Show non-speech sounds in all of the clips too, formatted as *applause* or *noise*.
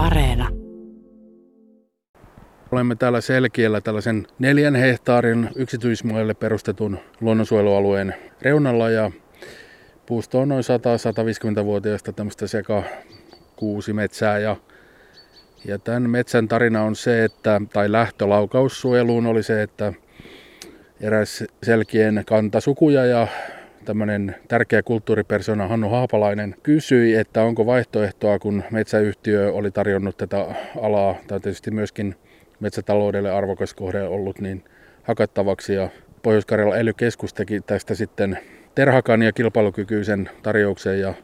Areena. Olemme täällä Selkiellä tällaisen neljän hehtaarin yksityismaille perustetun luonnonsuojelualueen reunalla ja puusto on noin 100-150-vuotiaista tämmöistä seka kuusi metsää ja ja tämän metsän tarina on se, että, tai lähtölaukaussuojeluun oli se, että eräs selkien kantasukuja ja tämmöinen tärkeä kulttuuripersona Hannu Haapalainen kysyi, että onko vaihtoehtoa, kun metsäyhtiö oli tarjonnut tätä alaa, tai tietysti myöskin metsätaloudelle arvokas kohde ollut niin hakattavaksi. Ja Pohjois-Karjalan ely teki tästä sitten terhakan ja kilpailukykyisen tarjouksen ja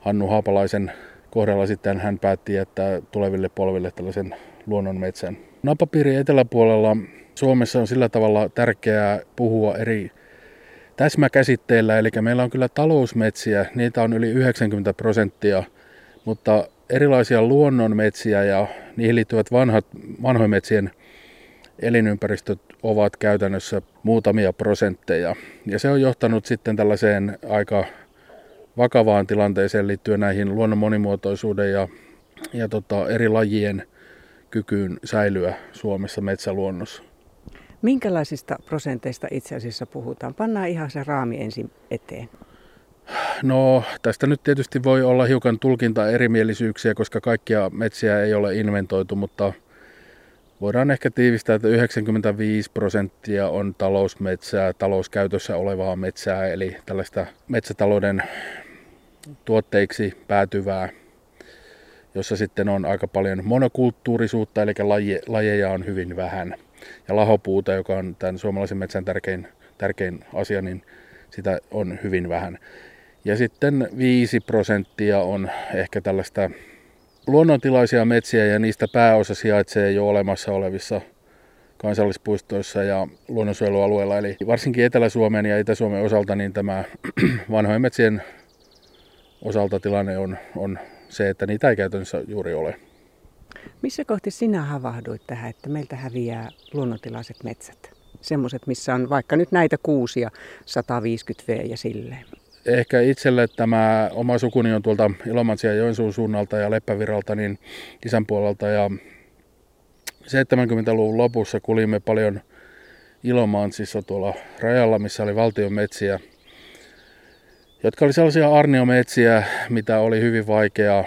Hannu Haapalaisen kohdalla sitten hän päätti että tuleville polville tällaisen luonnonmetsän. Napapiirin eteläpuolella Suomessa on sillä tavalla tärkeää puhua eri täsmäkäsitteillä, eli meillä on kyllä talousmetsiä, niitä on yli 90 prosenttia, mutta erilaisia luonnonmetsiä ja niihin liittyvät vanhat, vanhojen metsien elinympäristöt ovat käytännössä muutamia prosentteja. Ja se on johtanut sitten tällaiseen aika vakavaan tilanteeseen liittyen näihin luonnon monimuotoisuuden ja, ja tota, eri lajien kykyyn säilyä Suomessa metsäluonnossa. Minkälaisista prosenteista itse asiassa puhutaan? Pannaan ihan se raami ensin eteen. No tästä nyt tietysti voi olla hiukan tulkinta erimielisyyksiä, koska kaikkia metsiä ei ole inventoitu, mutta voidaan ehkä tiivistää, että 95 prosenttia on talousmetsää, talouskäytössä olevaa metsää, eli tällaista metsätalouden tuotteiksi päätyvää, jossa sitten on aika paljon monokulttuurisuutta, eli laje, lajeja on hyvin vähän. Ja lahopuuta, joka on tämän suomalaisen metsän tärkein, tärkein asia, niin sitä on hyvin vähän. Ja sitten 5 prosenttia on ehkä tällaista luonnontilaisia metsiä ja niistä pääosa sijaitsee jo olemassa olevissa kansallispuistoissa ja luonnonsuojelualueilla. Eli varsinkin Etelä-Suomen ja Itä-Suomen osalta niin tämä *clears throat* vanhojen metsien osalta tilanne on, on se, että niitä ei käytännössä juuri ole. Missä kohti sinä havahduit tähän, että meiltä häviää luonnontilaiset metsät? Semmoiset, missä on vaikka nyt näitä kuusia, 150 V ja silleen. Ehkä itselle tämä oma sukuni on tuolta Ilomantsia Joensuun suunnalta ja Leppäviralta, niin isän puolelta. Ja 70-luvun lopussa kulimme paljon Ilomantsissa tuolla rajalla, missä oli valtion metsiä – jotka oli sellaisia arniometsiä, mitä oli hyvin vaikea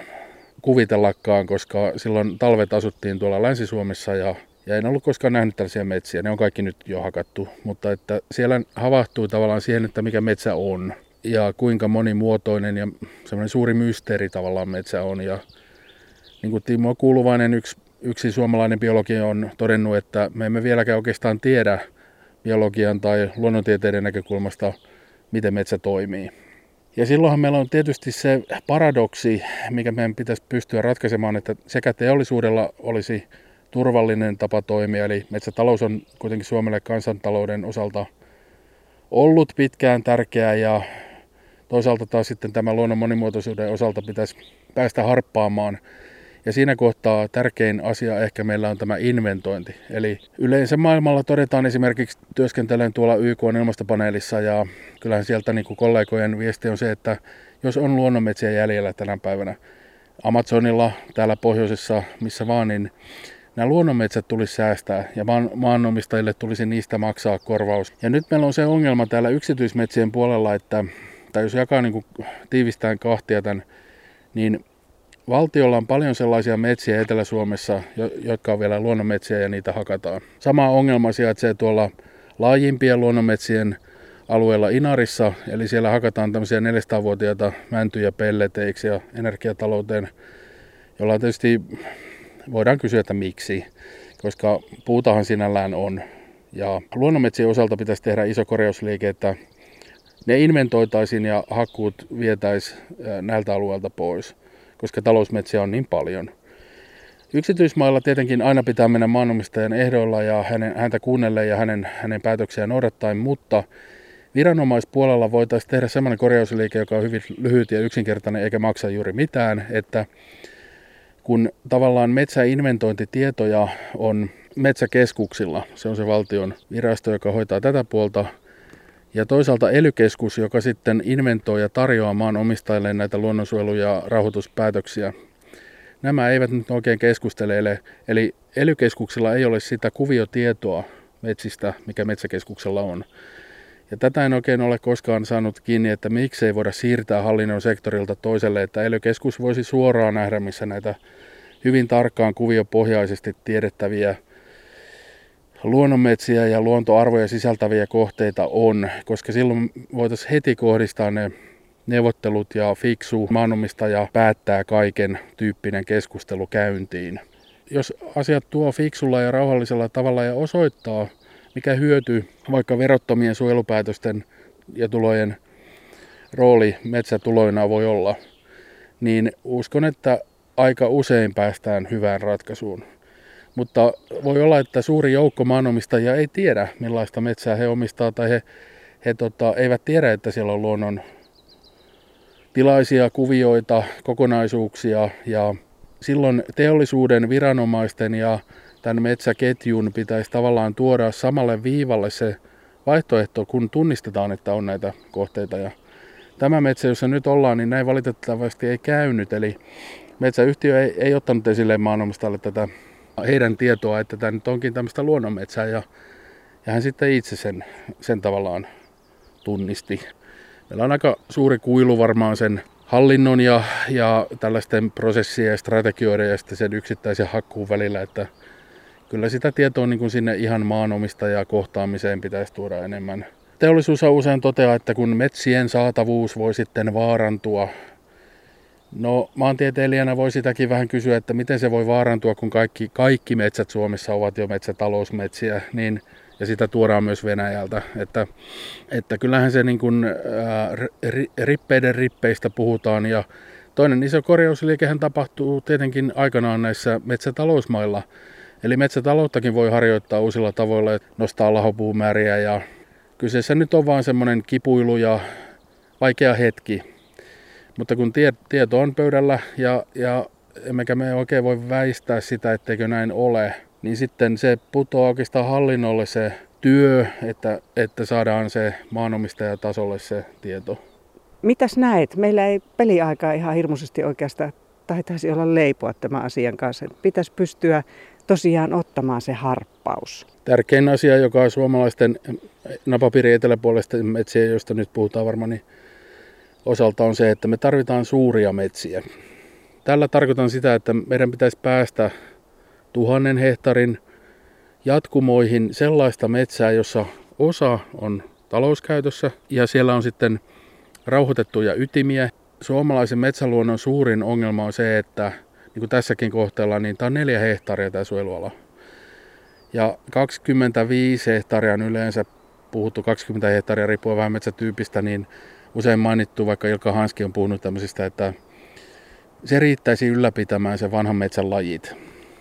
kuvitellakaan, koska silloin talvet asuttiin tuolla Länsi-Suomessa ja, ja en ollut koskaan nähnyt tällaisia metsiä. Ne on kaikki nyt jo hakattu, mutta että siellä havahtui tavallaan siihen, että mikä metsä on ja kuinka monimuotoinen ja semmoinen suuri mysteeri tavallaan metsä on. Ja niin kuin Timo Kuuluvainen, yksi, yksi suomalainen biologi on todennut, että me emme vieläkään oikeastaan tiedä biologian tai luonnontieteiden näkökulmasta, miten metsä toimii. Ja silloinhan meillä on tietysti se paradoksi, mikä meidän pitäisi pystyä ratkaisemaan, että sekä teollisuudella olisi turvallinen tapa toimia, eli metsätalous on kuitenkin Suomelle kansantalouden osalta ollut pitkään tärkeää ja toisaalta taas sitten tämä luonnon monimuotoisuuden osalta pitäisi päästä harppaamaan ja siinä kohtaa tärkein asia ehkä meillä on tämä inventointi. Eli yleensä maailmalla todetaan esimerkiksi työskentelen tuolla YK ilmastopaneelissa ja kyllähän sieltä niin kollegojen viesti on se, että jos on luonnonmetsiä jäljellä tänä päivänä Amazonilla, täällä pohjoisessa, missä vaan, niin nämä luonnonmetsät tulisi säästää ja maan, maanomistajille tulisi niistä maksaa korvaus. Ja nyt meillä on se ongelma täällä yksityismetsien puolella, että tai jos jakaa niin tiivistään kahtia tämän, niin Valtiolla on paljon sellaisia metsiä Etelä-Suomessa, jotka on vielä luonnonmetsiä ja niitä hakataan. Sama ongelma sijaitsee tuolla laajimpien luonnonmetsien alueella Inarissa, eli siellä hakataan tämmöisiä 400-vuotiaita mäntyjä pelleteiksi ja energiatalouteen, jolla tietysti voidaan kysyä, että miksi, koska puutahan sinällään on. Ja luonnonmetsien osalta pitäisi tehdä iso korjausliike, että ne inventoitaisiin ja hakkuut vietäisiin näiltä alueilta pois koska talousmetsiä on niin paljon. Yksityismailla tietenkin aina pitää mennä maanomistajan ehdoilla ja hänen, häntä kuunnelle ja hänen, hänen päätöksiään noudattaen, mutta viranomaispuolella voitaisiin tehdä sellainen korjausliike, joka on hyvin lyhyt ja yksinkertainen eikä maksa juuri mitään, että kun tavallaan metsäinventointitietoja on metsäkeskuksilla, se on se valtion virasto, joka hoitaa tätä puolta, ja toisaalta elykeskus, joka sitten inventoi ja tarjoaa maan omistajille näitä luonnonsuojelu- ja rahoituspäätöksiä, nämä eivät nyt oikein keskustele. Eli ely ei ole sitä kuviotietoa metsistä, mikä metsäkeskuksella on. Ja tätä en oikein ole koskaan saanut kiinni, että miksei voida siirtää hallinnon sektorilta toiselle, että ely voisi suoraan nähdä, missä näitä hyvin tarkkaan kuviopohjaisesti tiedettäviä luonnonmetsiä ja luontoarvoja sisältäviä kohteita on, koska silloin voitaisiin heti kohdistaa ne neuvottelut ja fiksu maanomistaja päättää kaiken tyyppinen keskustelu käyntiin. Jos asiat tuo fiksulla ja rauhallisella tavalla ja osoittaa, mikä hyöty vaikka verottomien suojelupäätösten ja tulojen rooli metsätuloina voi olla, niin uskon, että aika usein päästään hyvään ratkaisuun. Mutta voi olla, että suuri joukko maanomistajia ei tiedä, millaista metsää he omistaa, tai he, he tota, eivät tiedä, että siellä on luonnon tilaisia kuvioita, kokonaisuuksia, ja silloin teollisuuden, viranomaisten ja tämän metsäketjun pitäisi tavallaan tuoda samalle viivalle se vaihtoehto, kun tunnistetaan, että on näitä kohteita. Ja tämä metsä, jossa nyt ollaan, niin näin valitettavasti ei käynyt. Eli metsäyhtiö ei, ei ottanut esille maanomistajalle tätä heidän tietoa, että tämä nyt onkin tämmöistä luonnonmetsää ja, ja hän sitten itse sen, sen tavallaan tunnisti. Meillä on aika suuri kuilu varmaan sen hallinnon ja, ja tällaisten prosessien ja strategioiden ja sitten sen yksittäisen hakkuun välillä, että kyllä sitä tietoa niin kuin sinne ihan maanomistajaa kohtaamiseen pitäisi tuoda enemmän. Teollisuus usein toteaa, että kun metsien saatavuus voi sitten vaarantua No maantieteilijänä voi sitäkin vähän kysyä, että miten se voi vaarantua, kun kaikki, kaikki metsät Suomessa ovat jo metsätalousmetsiä, niin, ja sitä tuodaan myös Venäjältä. Että, että kyllähän se niin kuin, ää, rippeiden rippeistä puhutaan, ja toinen iso korjausliikehän tapahtuu tietenkin aikanaan näissä metsätalousmailla. Eli metsätalouttakin voi harjoittaa uusilla tavoilla, että nostaa lahopuumääriä, ja kyseessä nyt on vaan semmoinen kipuilu ja vaikea hetki, mutta kun tie, tieto on pöydällä ja, ja emmekä me oikein voi väistää sitä, etteikö näin ole, niin sitten se putoaa oikeastaan hallinnolle se työ, että, että saadaan se maanomistajatasolle se tieto. Mitäs näet? Meillä ei peliaikaa ihan hirmuisesti oikeastaan taitaisi olla leipoa tämän asian kanssa. Pitäisi pystyä tosiaan ottamaan se harppaus. Tärkein asia, joka on suomalaisten napapiiri eteläpuolisten metsien, joista nyt puhutaan varmaan, niin osalta on se, että me tarvitaan suuria metsiä. Tällä tarkoitan sitä, että meidän pitäisi päästä tuhannen hehtarin jatkumoihin sellaista metsää, jossa osa on talouskäytössä ja siellä on sitten rauhoitettuja ytimiä. Suomalaisen metsäluonnon suurin ongelma on se, että niin kuin tässäkin kohteella, niin tämä on neljä hehtaaria tämä suojeluala. Ja 25 hehtaaria on yleensä puhuttu, 20 hehtaaria riippuen vähän metsätyypistä, niin usein mainittu, vaikka Ilkka Hanski on puhunut tämmöisistä, että se riittäisi ylläpitämään se vanhan metsän lajit.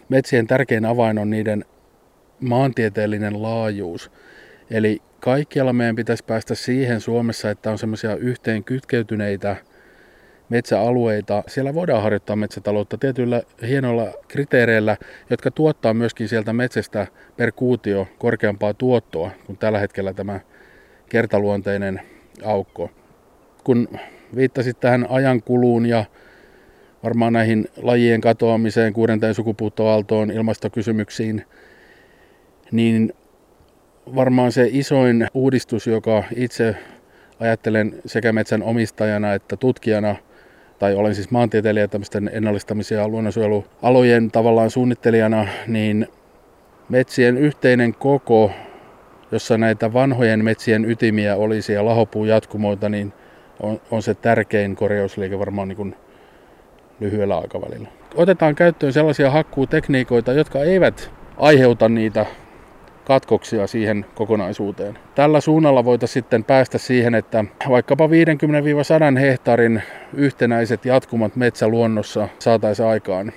Metsien tärkein avain on niiden maantieteellinen laajuus. Eli kaikkialla meidän pitäisi päästä siihen Suomessa, että on semmoisia yhteen kytkeytyneitä metsäalueita. Siellä voidaan harjoittaa metsätaloutta tietyillä hienoilla kriteereillä, jotka tuottaa myöskin sieltä metsästä per kuutio korkeampaa tuottoa kuin tällä hetkellä tämä kertaluonteinen aukko kun viittasit tähän ajankuluun ja varmaan näihin lajien katoamiseen, kuudenteen sukupuuttoaaltoon, ilmastokysymyksiin, niin varmaan se isoin uudistus, joka itse ajattelen sekä metsän omistajana että tutkijana, tai olen siis maantieteilijä tämmöisten ennallistamisia ja luonnonsuojelualojen tavallaan suunnittelijana, niin metsien yhteinen koko, jossa näitä vanhojen metsien ytimiä olisi ja lahopuun jatkumoita, niin on, on se tärkein korjausliike varmaan niin kuin lyhyellä aikavälillä. Otetaan käyttöön sellaisia hakkuutekniikoita, jotka eivät aiheuta niitä katkoksia siihen kokonaisuuteen. Tällä suunnalla voitaisiin sitten päästä siihen, että vaikkapa 50-100 hehtaarin yhtenäiset jatkumat metsäluonnossa saataisiin aikaan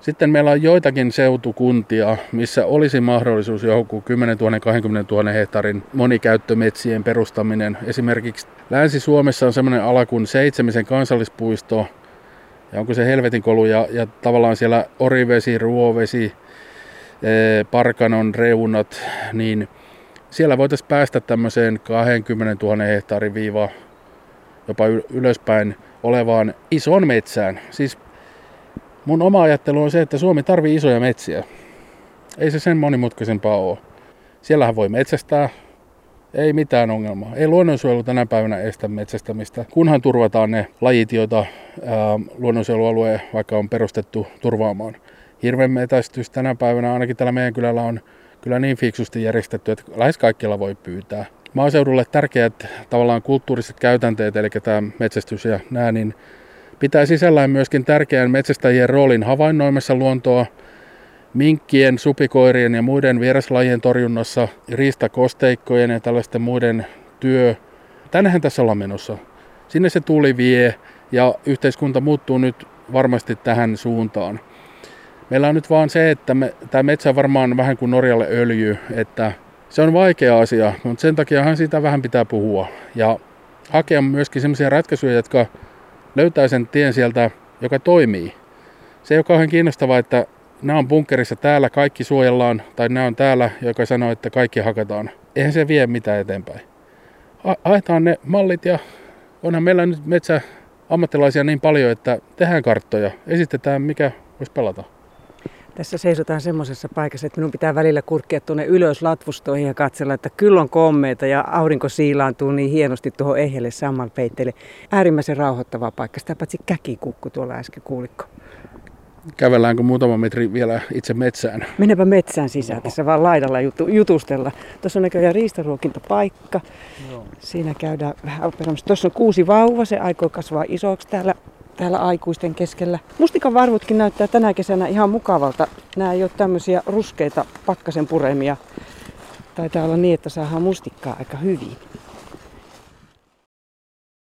sitten meillä on joitakin seutukuntia, missä olisi mahdollisuus johonkin 10 000, 20 000 hehtaarin monikäyttömetsien perustaminen. Esimerkiksi Länsi-Suomessa on sellainen ala kuin Seitsemisen kansallispuisto, ja onko se helvetin kolu, ja, ja tavallaan siellä orivesi, ruovesi, e, parkanon reunat, niin siellä voitaisiin päästä tämmöiseen 20 000 hehtaarin viiva jopa ylöspäin olevaan ison metsään. Siis Mun oma ajattelu on se, että Suomi tarvii isoja metsiä. Ei se sen monimutkaisempaa ole. Siellähän voi metsästää, ei mitään ongelmaa. Ei luonnonsuojelu tänä päivänä estä metsästämistä, kunhan turvataan ne lajit, joita ää, luonnonsuojelualue vaikka on perustettu turvaamaan. Hirven metästys tänä päivänä ainakin täällä meidän kylällä on kyllä niin fiksusti järjestetty, että lähes kaikkialla voi pyytää. Maaseudulle tärkeät tavallaan kulttuuriset käytänteet, eli tämä metsästys ja nämä, niin pitää sisällään myöskin tärkeän metsästäjien roolin havainnoimassa luontoa, minkkien, supikoirien ja muiden vieraslajien torjunnassa, riistakosteikkojen ja tällaisten muiden työ. Tännehän tässä ollaan menossa. Sinne se tuli vie ja yhteiskunta muuttuu nyt varmasti tähän suuntaan. Meillä on nyt vaan se, että me, tämä metsä varmaan vähän kuin Norjalle öljy, että se on vaikea asia, mutta sen takiahan siitä vähän pitää puhua. Ja hakea myöskin sellaisia ratkaisuja, jotka löytää sen tien sieltä, joka toimii. Se ei ole kauhean kiinnostavaa, että nämä on bunkerissa täällä, kaikki suojellaan, tai nämä on täällä, joka sanoo, että kaikki hakataan. Eihän se vie mitään eteenpäin. Haetaan ne mallit ja onhan meillä nyt metsä ammattilaisia niin paljon, että tehdään karttoja, esitetään mikä voisi pelata. Tässä seisotaan semmoisessa paikassa, että minun pitää välillä kurkkia tuonne ylös latvustoihin ja katsella, että kyllä on kommeita ja aurinko siilaantuu niin hienosti tuohon ehjelle sammalpeitteelle. Äärimmäisen rauhoittava paikka. Sitä paitsi käkikukku tuolla äsken kuulikko. Kävelläänkö muutama metri vielä itse metsään? Mennäpä metsään sisään, tässä vaan laidalla jutu, jutustella. Tuossa on näköjään riistaruokintapaikka. Joo. Siinä käydään vähän operoimassa. Tuossa on kuusi vauva, se aikoo kasvaa isoksi täällä, täällä aikuisten keskellä. Mustikan varvutkin näyttää tänä kesänä ihan mukavalta. Nämä ei ole tämmöisiä ruskeita pakkasen puremia. Taitaa olla niin, että saadaan mustikkaa aika hyvin.